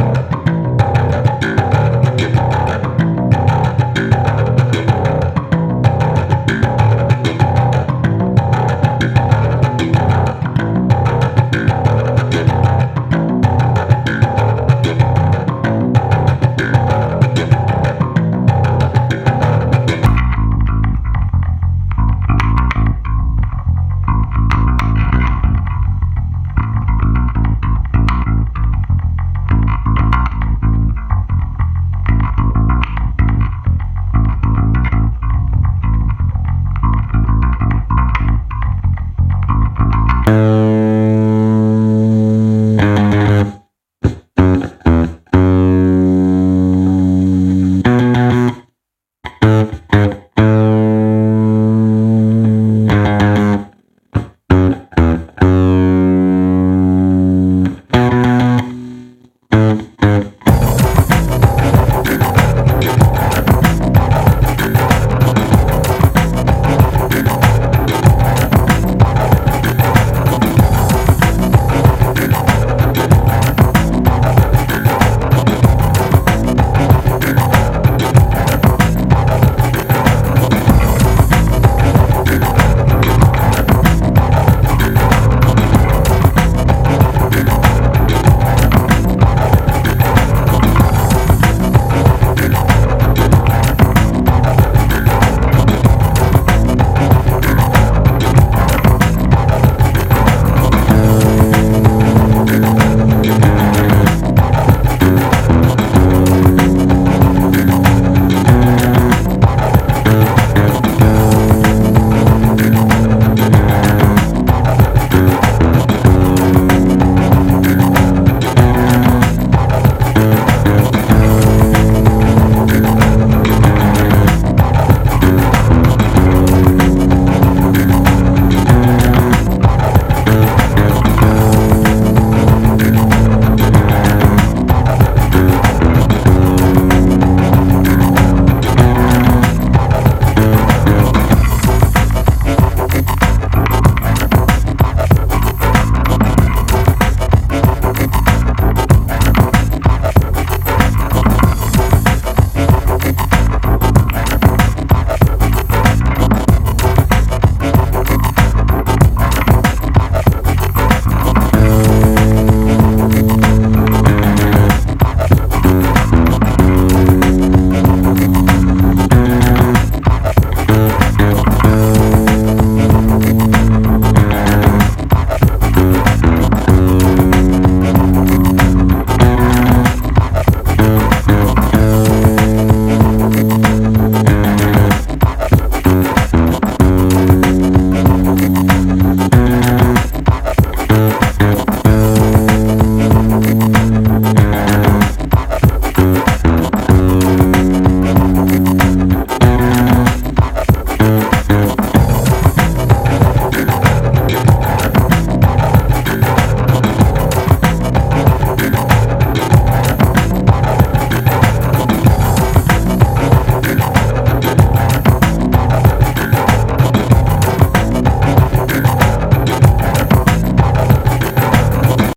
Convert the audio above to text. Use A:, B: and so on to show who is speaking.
A: Bye.